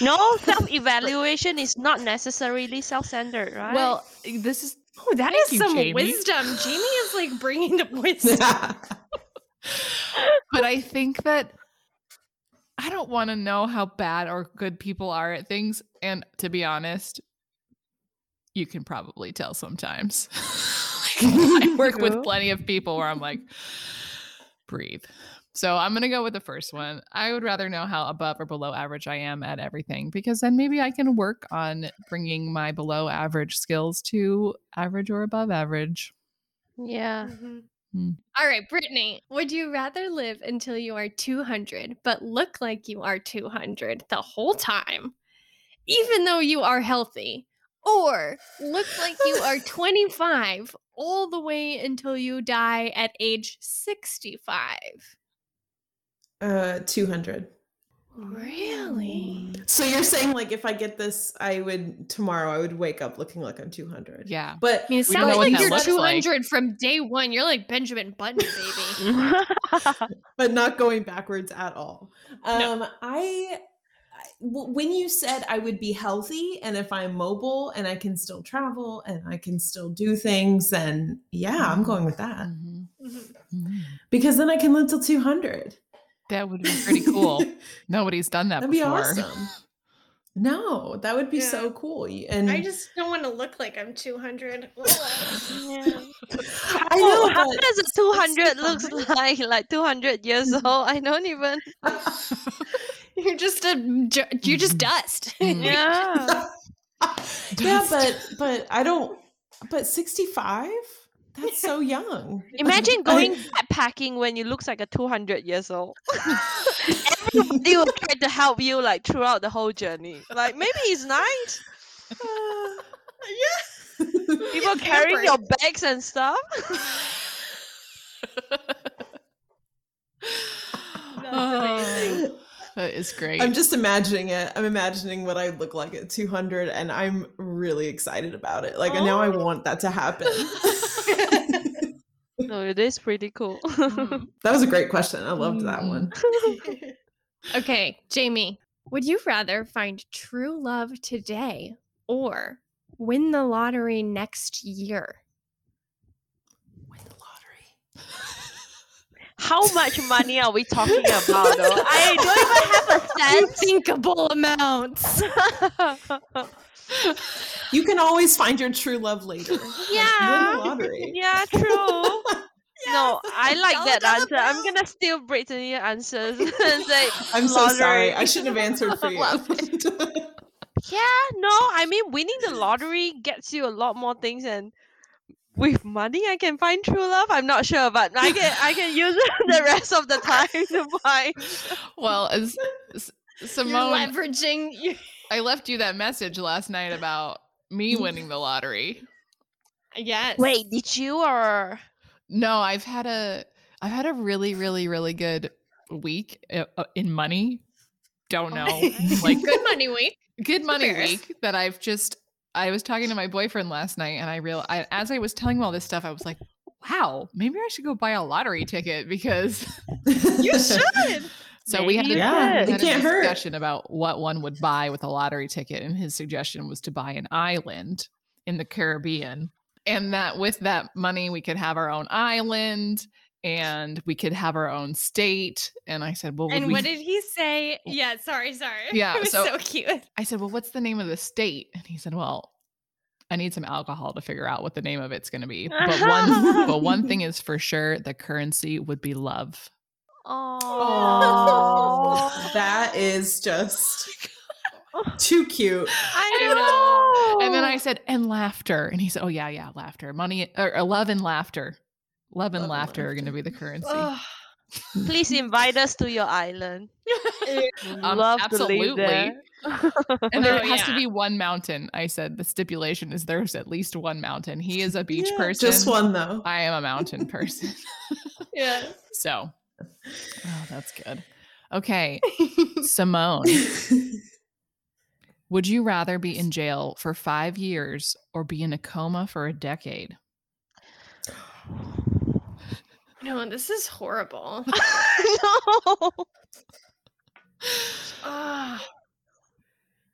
Speaker 3: No, self-evaluation is not necessarily self-centered, right?
Speaker 2: Well, this is
Speaker 1: Oh, that
Speaker 2: Thank
Speaker 1: is
Speaker 2: you,
Speaker 1: some
Speaker 2: Jamie.
Speaker 1: wisdom. Jamie is like bringing the wisdom.
Speaker 2: but I think that I don't want to know how bad or good people are at things. And to be honest, you can probably tell sometimes. I work with plenty of people where I'm like, breathe. So I'm going to go with the first one. I would rather know how above or below average I am at everything because then maybe I can work on bringing my below average skills to average or above average.
Speaker 3: yeah.
Speaker 1: Mhm.
Speaker 2: Hmm.
Speaker 1: All right, Brittany, would you rather live until you are 200 but look like you are 200 the whole time, even though you are healthy? or look like you are 25 all the way until you die at age 65?
Speaker 4: Uh, 200.
Speaker 1: Really?
Speaker 4: So you're saying like if I get this, I would tomorrow I would wake up looking like I'm 200.
Speaker 2: Yeah.
Speaker 4: But
Speaker 1: I mean, it sounds like you're 200
Speaker 2: like.
Speaker 1: from day one. You're like Benjamin Button, baby.
Speaker 4: but not going backwards at all.
Speaker 1: No.
Speaker 4: Um, I I- w- when you said I would be healthy and if I'm mobile and I can still travel and I can still do things, then yeah, I'm going with that
Speaker 2: Mhm.
Speaker 1: Mhm.
Speaker 2: Mhm.
Speaker 4: because then I can live till 200.
Speaker 2: That would be pretty cool. Nobody's done that
Speaker 4: That'd be
Speaker 2: before.
Speaker 4: awesome. No, that would be so cool. And
Speaker 1: I just don't want to look like I'm 200.
Speaker 3: Yeah.
Speaker 4: I
Speaker 3: Oh,
Speaker 4: know,
Speaker 3: how
Speaker 4: but
Speaker 3: does a
Speaker 4: it's so
Speaker 3: 200 looks like? Like 200 years old? I don't even.
Speaker 1: You're just a you're just dust.
Speaker 2: Mm.
Speaker 3: Yeah.
Speaker 4: yeah, but but I don't. But 65? That's so young.
Speaker 3: Imagine going backpacking when you look like a 200 years old. Everybody will try to help you like throughout the whole journey. Like maybe it's nice. Yeah. People carrying your bags and stuff.
Speaker 2: Oh, that is great.
Speaker 4: I'm just imagining it. I'm imagining what I look like at 200, and I'm really excited about it. Like now, I
Speaker 3: Oh.
Speaker 4: want that to happen.
Speaker 3: No, it is pretty cool.
Speaker 2: Mm.
Speaker 4: that was a great question. I loved that
Speaker 2: Mm.
Speaker 4: one.
Speaker 1: okay, Jamie, would you rather find true love today or win the lottery next year?
Speaker 4: Win the lottery.
Speaker 3: How much money are we talking about though? I don't even have a sense.
Speaker 1: Unthinkable amounts.
Speaker 4: You can always find your true love later.
Speaker 3: Yeah.
Speaker 4: Win the lottery.
Speaker 3: yeah, true. No, I like oh
Speaker 1: Dollar,
Speaker 3: that answer. I'm gonna steal Brittany answers and say
Speaker 4: I'm so sorry. I shouldn't have answered for you.
Speaker 3: Yeah, no, I mean winning the lottery gets you a lot more things and with money I can find true love. I'm not sure, but I can I can use the rest of the time to find.
Speaker 2: well, as S-
Speaker 1: You're
Speaker 2: Simone,
Speaker 1: leveraging. You-
Speaker 2: I left you that message last night about me winning the lottery.
Speaker 1: yes.
Speaker 3: Wait, did you or
Speaker 2: No, I've had a I've had a really really really good week uh, uh, in money. Don't know. like
Speaker 1: good money week.
Speaker 2: good money
Speaker 1: Cheers.
Speaker 2: week that I've just I was talking to my boyfriend last night and I real I, as I was telling him all this stuff I was like, "Wow, maybe I should go buy a lottery ticket because
Speaker 1: You should.
Speaker 2: So we had, a,
Speaker 3: you
Speaker 4: Yeah,
Speaker 3: could.
Speaker 2: we had a
Speaker 4: can't hurt.
Speaker 2: discussion about what one would buy with a lottery ticket, and his suggestion was to buy an island in the Caribbean, and that with that money we could have our own island and we could have our own state. And I said, "Well,
Speaker 1: And
Speaker 2: we-
Speaker 1: what did he say? Yeah, sorry, sorry.
Speaker 2: Yeah,
Speaker 1: it was
Speaker 2: so-
Speaker 1: so, cute.
Speaker 2: I said, "Well, what's the name of the state?" And he said, "Well." I need some alcohol to figure out what the name of it's going to be. But one, but one thing is for sure: the currency would be love.
Speaker 3: Oh,
Speaker 4: that is just too cute.
Speaker 3: I know.
Speaker 2: And then I said, and laughter. And he said, oh, yeah, yeah, laughter. Money, or, or love and laughter. Love and
Speaker 4: Love and
Speaker 2: laughter are going to be the currency.
Speaker 1: Ugh.
Speaker 3: Please invite us to your island.
Speaker 2: Um,
Speaker 3: Love to live there.
Speaker 2: And there
Speaker 1: Oh,
Speaker 2: has to be one mountain. I said, the stipulation is there's at least one mountain. He is a beach
Speaker 4: Yeah,
Speaker 2: person.
Speaker 4: Just one though.
Speaker 2: I am a mountain person.
Speaker 1: Yeah.
Speaker 2: so, oh, that's good. Okay. Simone, would you rather be in jail for five years or be in a coma for a decade?
Speaker 1: No, this is horrible.
Speaker 3: no.
Speaker 1: Ah.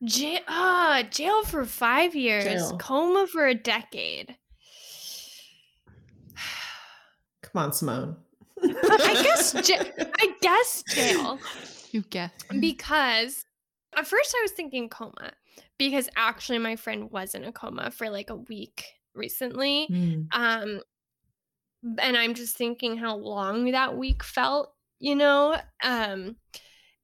Speaker 1: Jail, ah, jail for five years,
Speaker 4: Jail.
Speaker 1: coma for a decade.
Speaker 4: Come on, Simone.
Speaker 1: I guess ja- I guess jail
Speaker 2: You guess.
Speaker 1: because at first I was thinking coma because actually my friend was in a coma for like a week recently.
Speaker 4: Mm.
Speaker 1: Um and I'm just thinking how long that week felt, you know? Um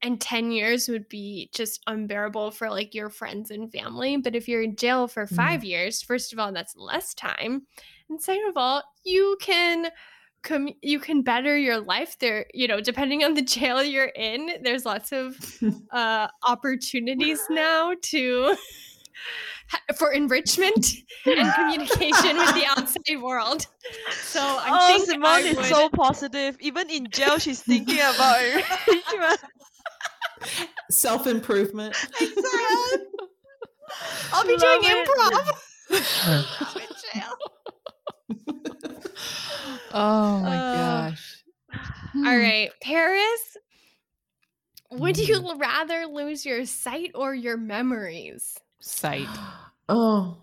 Speaker 1: and 10 years would be just unbearable for like your friends and family, but if you're in jail for 5 years, first of all that's less time. And second of all, you can com- you can better your life there, you know, depending on the jail you're in, there's lots of uh opportunities now to for enrichment and communication with the outside world. So I
Speaker 3: oh,
Speaker 1: think
Speaker 3: Simone
Speaker 1: I
Speaker 3: is
Speaker 1: would-
Speaker 3: so positive. Even in jail, she's thinking about enrichment.
Speaker 4: Self improvement.
Speaker 1: I'll be
Speaker 3: Love
Speaker 1: doing
Speaker 3: it.
Speaker 1: improv. I'm in jail.
Speaker 2: Oh my
Speaker 3: Uh,
Speaker 2: gosh. Hmm.
Speaker 1: All right, Paris. Would you
Speaker 2: Mm.
Speaker 1: l- rather lose your sight or your memories?
Speaker 2: Sight,
Speaker 4: Oh.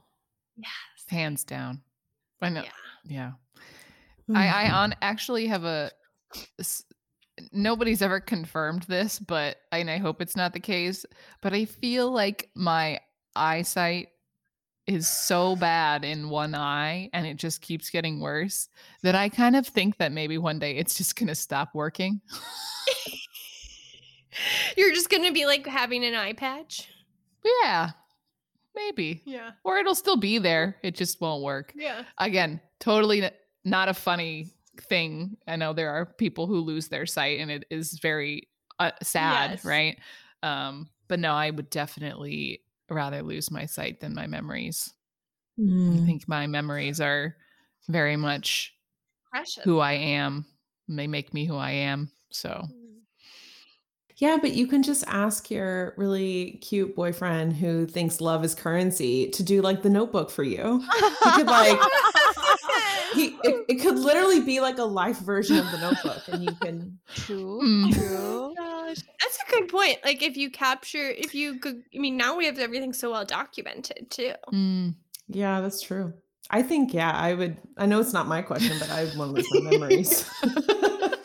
Speaker 1: Yes.
Speaker 2: hands down. I know.
Speaker 1: Yeah.
Speaker 2: Yeah. I, I on actually have a. s- Nobody's ever confirmed this, but and I hope it's not the case. But I feel like my eyesight is so bad in one eye, and it just keeps getting worse. That I kind of think that maybe one day it's just gonna stop working.
Speaker 1: You're just gonna be like having an eye patch.
Speaker 2: Yeah, maybe,
Speaker 1: Yeah.
Speaker 2: or it'll still be there. It just won't work.
Speaker 1: Yeah.
Speaker 2: again, totally not a funny thing. I know there are people who lose their sight and it is very uh, sad,
Speaker 1: Yes.
Speaker 2: right? Um, but no, I would definitely rather lose my sight than my memories. I
Speaker 4: Mm.
Speaker 2: think my memories are very much
Speaker 1: Precious.
Speaker 2: who I am. and They make me who I am. So
Speaker 4: Yeah, but you can just ask your really cute boyfriend who thinks love is currency to do like the notebook for you. He could like he it, it could literally be like a life version of the notebook and you can
Speaker 3: True,
Speaker 2: Mm.
Speaker 3: true.
Speaker 1: Gosh, that's a good point. Like if you capture, if you could, I mean, now we have everything so well documented too.
Speaker 2: mm,
Speaker 4: Yeah, that's true. I think yeah, I would I know it's not my question, but I would want to lose my memories.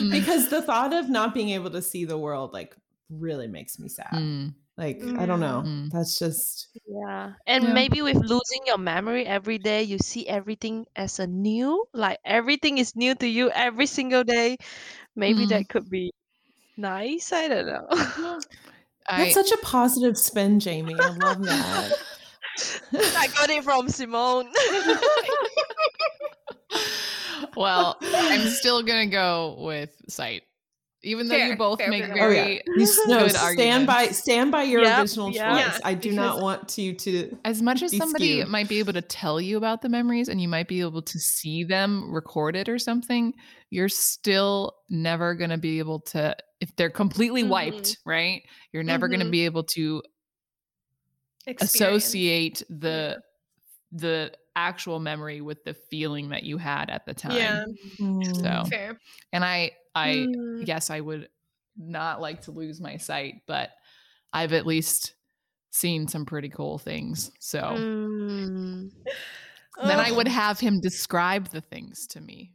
Speaker 2: Mm.
Speaker 4: because the thought of not being able to see the world like really makes me sad.
Speaker 2: mm,
Speaker 4: Like, I don't know.
Speaker 2: Mm.
Speaker 4: That's just
Speaker 3: Yeah. And
Speaker 2: Yeah.
Speaker 3: maybe with losing your memory every day, you see everything as a new, like everything is new to you every single day. Maybe
Speaker 2: Mm.
Speaker 3: that could be nice. I don't know.
Speaker 2: I,
Speaker 4: that's such a positive spin, Jamie. I love that.
Speaker 3: I got it from Simone.
Speaker 2: well, I'm still gonna go with sight, even though you both
Speaker 1: fair,
Speaker 2: make
Speaker 1: fair,
Speaker 4: Oh yeah.
Speaker 2: very
Speaker 4: You s- no,
Speaker 2: good
Speaker 4: stand by stand by your
Speaker 3: Yep,
Speaker 4: original
Speaker 3: yeah.
Speaker 4: choice.
Speaker 1: Yeah,
Speaker 4: I do not want you to
Speaker 2: as much as somebody
Speaker 4: skewed.
Speaker 2: might be able to tell you about the memories and you might be able to see them recorded or something you're still never going to be able to if they're completely wiped right you're never going to
Speaker 1: Mhm.
Speaker 2: be able to
Speaker 1: Experience.
Speaker 2: associate the the actual memory with the feeling that you had at the time
Speaker 1: Yeah,
Speaker 4: Mm.
Speaker 2: so
Speaker 1: fair.
Speaker 2: and i i
Speaker 1: Mm.
Speaker 2: yes i would not like to lose my sight but i've at least seen some pretty cool things so
Speaker 3: Mm.
Speaker 2: then I would have him describe the things to me.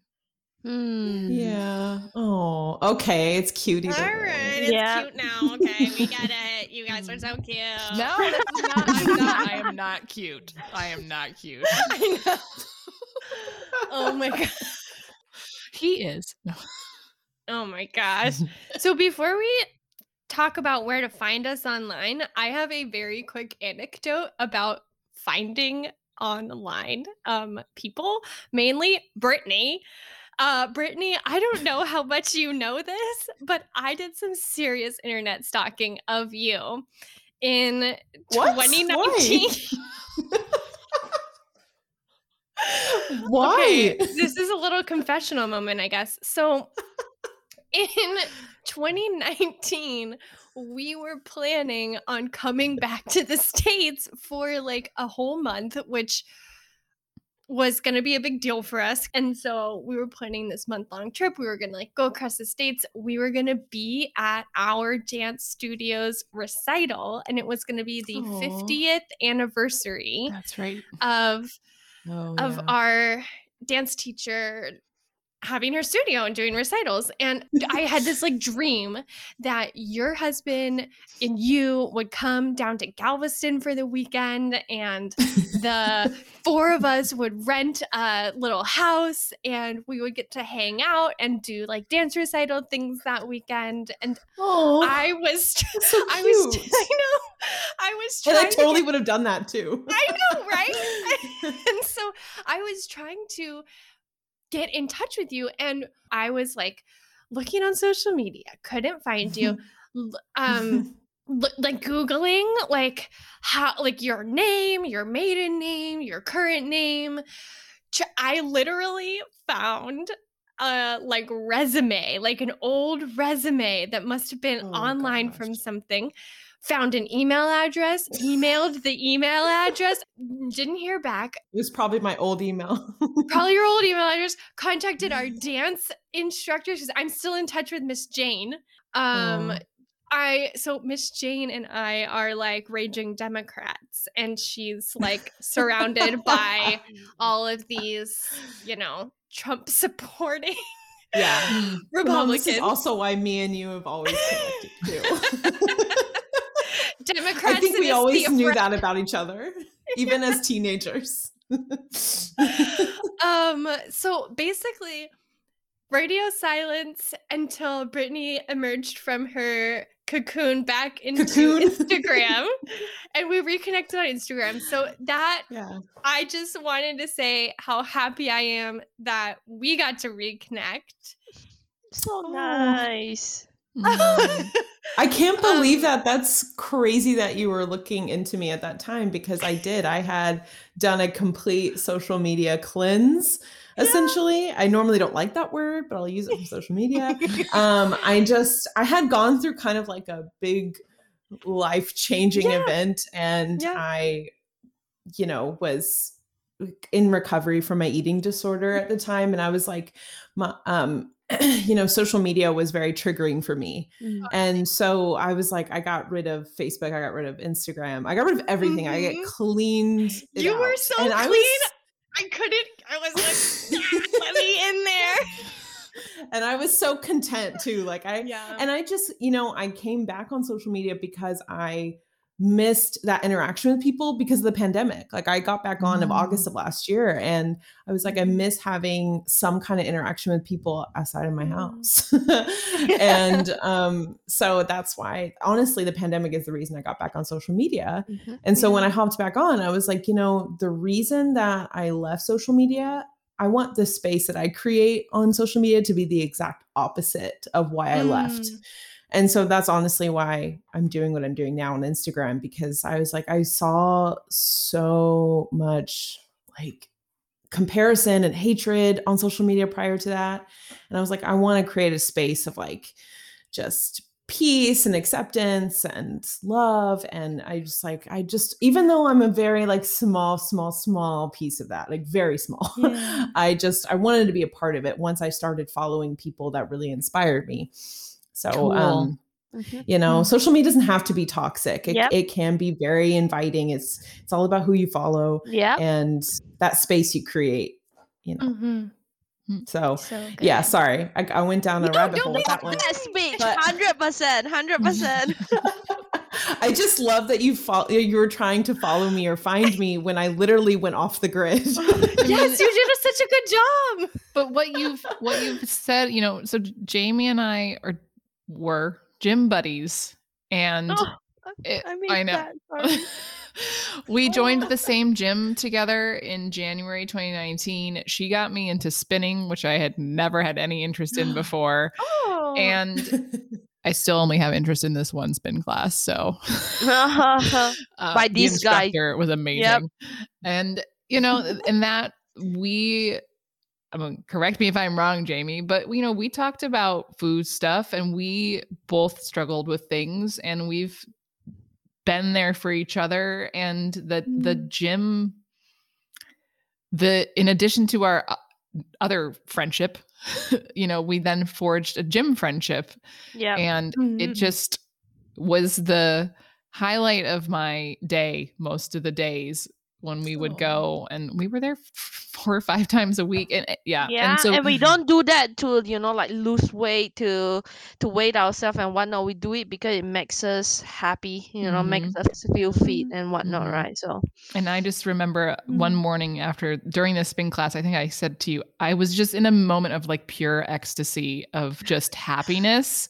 Speaker 3: Mm.
Speaker 4: Yeah. Oh, okay. It's cute either
Speaker 1: All
Speaker 4: way.
Speaker 1: right, it's
Speaker 3: Yeah.
Speaker 1: cute now. Okay, we get it. You guys are so cute.
Speaker 2: No, this is not, I'm not. I am not cute. I am not cute.
Speaker 1: I know. Oh my god.
Speaker 2: He is. No.
Speaker 1: Oh my gosh. So before we talk about where to find us online, I have a very quick anecdote about finding online um people, mainly Brittany. Uh Brittany, I don't know how much you know this, but I did some serious internet stalking of you in
Speaker 4: What?
Speaker 1: 2019.
Speaker 4: Why?
Speaker 1: Okay, this is a little confessional moment, I guess. So, in 2019, we were planning on coming back to the States for like a whole month, which was going to be a big deal for us. And so we were planning this month long trip. We were going to like go across the states. We were going to be at our dance studio's recital and it was going to be the
Speaker 4: Aw.
Speaker 1: 50th anniversary
Speaker 2: That's right.
Speaker 1: of
Speaker 4: Oh,
Speaker 1: of
Speaker 4: yeah.
Speaker 1: our dance teacher having her studio and doing recitals and i had this like dream that your husband and you would come down to galveston for the weekend and the four of us would rent a little house and we would get to hang out and do like dance recital things that weekend and
Speaker 4: oh,
Speaker 1: i was
Speaker 4: so
Speaker 1: i was i know i was
Speaker 4: and
Speaker 1: trying
Speaker 4: I
Speaker 1: to
Speaker 4: totally
Speaker 1: get-
Speaker 4: would have done that too.
Speaker 1: I know, right? and so I was trying to get in touch with you, and I was like looking on social media, couldn't find you. Um, like googling like how like your name your maiden name your current name i literally found a like resume like an old resume that must have been oh, online gosh. from something found an email address, emailed the email address, didn't hear back.
Speaker 4: It was probably my old email.
Speaker 1: probably your old email address. Contacted our dance instructors because I'm still in touch with Miss Jane. Um, oh. I so Miss Jane and I are like raging Democrats, and she's like surrounded by all of these, you know, Trump supporting.
Speaker 4: Yeah, Republicans. also why me and you have always connected too.
Speaker 1: Democrats.
Speaker 4: I think we always knew that about each other, even as teenagers.
Speaker 1: um. So basically, radio silence until Brittany emerged from her cocoon back into cocoon. Instagram and we reconnected on Instagram. So that yeah. I just wanted to say how happy I am that we got to reconnect.
Speaker 3: So nice.
Speaker 4: Mm. I can't believe um, that. That's crazy that you were looking into me at that time because I did. I had done a complete social media cleanse. Essentially, yeah. I normally don't like that word, but I'll use it for social media. um, I just I had gone through kind of like a big life changing yeah. event, and yeah. I, you know, was in recovery from my eating disorder at the time, and I was like, my um you know, social media was very triggering for me. Mm-hmm. And so I was like, I got rid of Facebook, I got rid of Instagram, I got rid of everything. Mm-hmm. I get cleaned.
Speaker 1: You out. were so and clean. I, was, I couldn't, I was like, let me in there.
Speaker 4: And I was so content too. Like I yeah. and I just, you know, I came back on social media because I missed that interaction with people because of the pandemic. Like I got back on mm. of August of last year and I was like, I mm-hmm. miss having some kind of interaction with people outside of my mm. house. and um, so that's why honestly the pandemic is the reason I got back on social media. Mm-hmm. And so when I hopped back on, I was like, you know, the reason that I left social media I want the space that I create on social media to be the exact opposite of why I mm. left and so that's honestly why I'm doing what I'm doing now on Instagram because I was like, I saw so much like comparison and hatred on social media prior to that. And I was like, I want to create a space of like just peace and acceptance and love. And I just like, I just, even though I'm a very like small, small, small piece of that, like very small, yeah. I just, I wanted to be a part of it once I started following people that really inspired me. So, cool. um, mm-hmm. you know, mm-hmm. social media doesn't have to be toxic. It, yep. it can be very inviting. It's it's all about who you follow,
Speaker 3: yeah,
Speaker 4: and that space you create. You know. Mm-hmm. Hmm. So, so yeah, sorry, I, I, went down a no, rabbit hole with that one.
Speaker 3: speech, hundred percent, hundred percent.
Speaker 4: I just love that you follow. You were trying to follow me or find me when I literally went off the grid.
Speaker 1: yes, you did a, such a good job.
Speaker 2: But what you've what you've said, you know, so Jamie and I are were gym buddies and oh, it, I, I know we joined the same gym together in January 2019. She got me into spinning, which I had never had any interest in before. Oh. And I still only have interest in this one spin class. So
Speaker 3: uh, by these the guys
Speaker 2: was amazing. Yep. And you know, in that we I mean, correct me if I'm wrong, Jamie, but you know, we talked about food stuff and we both struggled with things and we've been there for each other and the mm-hmm. the gym the in addition to our uh, other friendship, you know, we then forged a gym friendship.
Speaker 3: Yeah.
Speaker 2: And mm-hmm. it just was the highlight of my day most of the days when we would go and we were there four or five times a week and yeah
Speaker 3: yeah
Speaker 2: and,
Speaker 3: so, and we don't do that to you know like lose weight to to weight ourselves and whatnot we do it because it makes us happy you know mm-hmm. makes us feel fit and whatnot mm-hmm. right so
Speaker 2: and i just remember one mm-hmm. morning after during the spin class i think i said to you i was just in a moment of like pure ecstasy of just happiness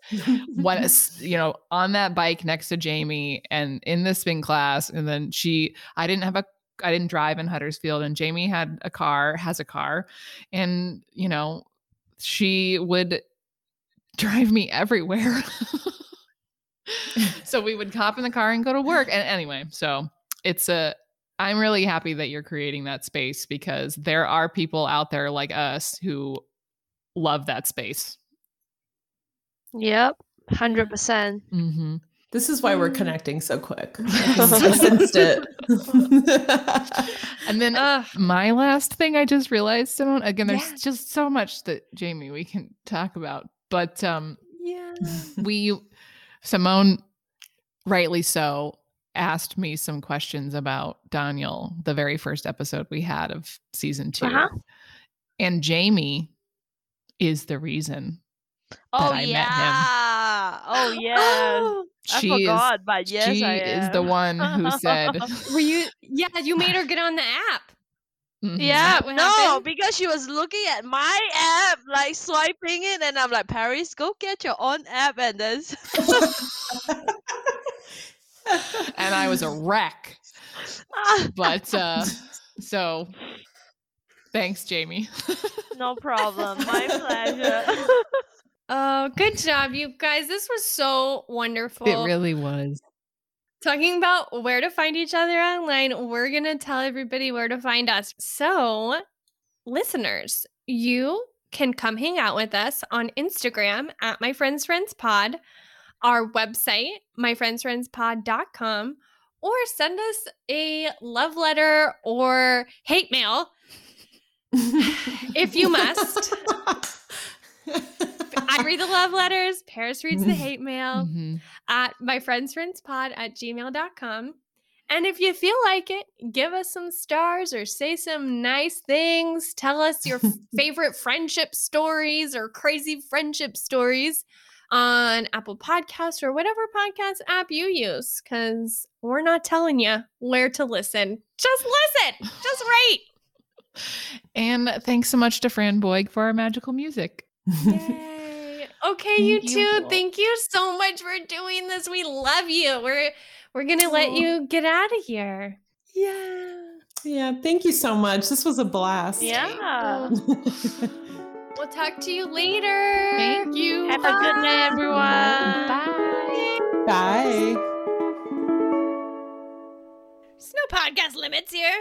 Speaker 2: when you know on that bike next to jamie and in the spin class and then she i didn't have a I didn't drive in Huddersfield and Jamie had a car, has a car. And, you know, she would drive me everywhere. so we would hop in the car and go to work. And anyway, so it's a I'm really happy that you're creating that space because there are people out there like us who love that space.
Speaker 3: Yep, hundred percent.
Speaker 2: Mm-hmm.
Speaker 4: This is why we're
Speaker 1: Mm.
Speaker 4: connecting so quick. I sensed it.
Speaker 2: And then
Speaker 1: Ugh.
Speaker 2: my last thing I just realized, Simone, again, there's
Speaker 1: Yeah.
Speaker 2: just so much that Jamie we can talk about. But um
Speaker 1: yeah.
Speaker 2: we Simone, rightly so, asked me some questions about Daniel, the very first episode we had of season 2
Speaker 3: Uh-huh.
Speaker 2: And Jamie is the reason.
Speaker 3: Oh
Speaker 2: I met him.
Speaker 3: yeah. Oh yes.
Speaker 1: Oh,
Speaker 3: I
Speaker 2: She
Speaker 3: forgot, but yes,
Speaker 2: she
Speaker 3: I
Speaker 2: is the one who said
Speaker 1: were you? Yeah, you made her get on the app.
Speaker 2: Mhm.
Speaker 3: Yeah, no,
Speaker 1: happened?
Speaker 3: because she was looking at my app, like swiping it, and I'm like, Paris, go get your own app, and then
Speaker 2: and I was a wreck. But uh so thanks, Jamie.
Speaker 3: no problem, my pleasure.
Speaker 1: Oh, good job, you guys. This was so wonderful.
Speaker 2: It really was.
Speaker 1: Talking about where to find each other online, we're going to tell everybody where to find us. So, listeners, you can come hang out with us on Instagram at My Friends Friends Pod, our website, myfriendsfriendspod.com, or send us a love letter or hate mail if you must. I read the love letters, Paris reads the hate mail
Speaker 2: Mhm.
Speaker 1: at myfriendsfriendspod at gmail.com. And if you feel like it, give us some stars or say some nice things. Tell us your favorite friendship stories or crazy friendship stories on Apple Podcasts or whatever podcast app you use, because we're not telling you where to listen. Just listen, just rate.
Speaker 2: And thanks so much to Fran Boyd for our magical music.
Speaker 1: Yay. Okay, you
Speaker 2: Thank
Speaker 1: two. Thank you so much for doing this. We love you. We're we're gonna let
Speaker 4: oh.
Speaker 1: you get out of here. Yeah.
Speaker 4: yeah, thank you so much. This was a blast.
Speaker 3: yeah.
Speaker 1: We'll talk to you later.
Speaker 2: Thank you.
Speaker 3: Have a good night, everyone.
Speaker 2: Bye.
Speaker 4: Bye.
Speaker 1: There's no podcast limits here.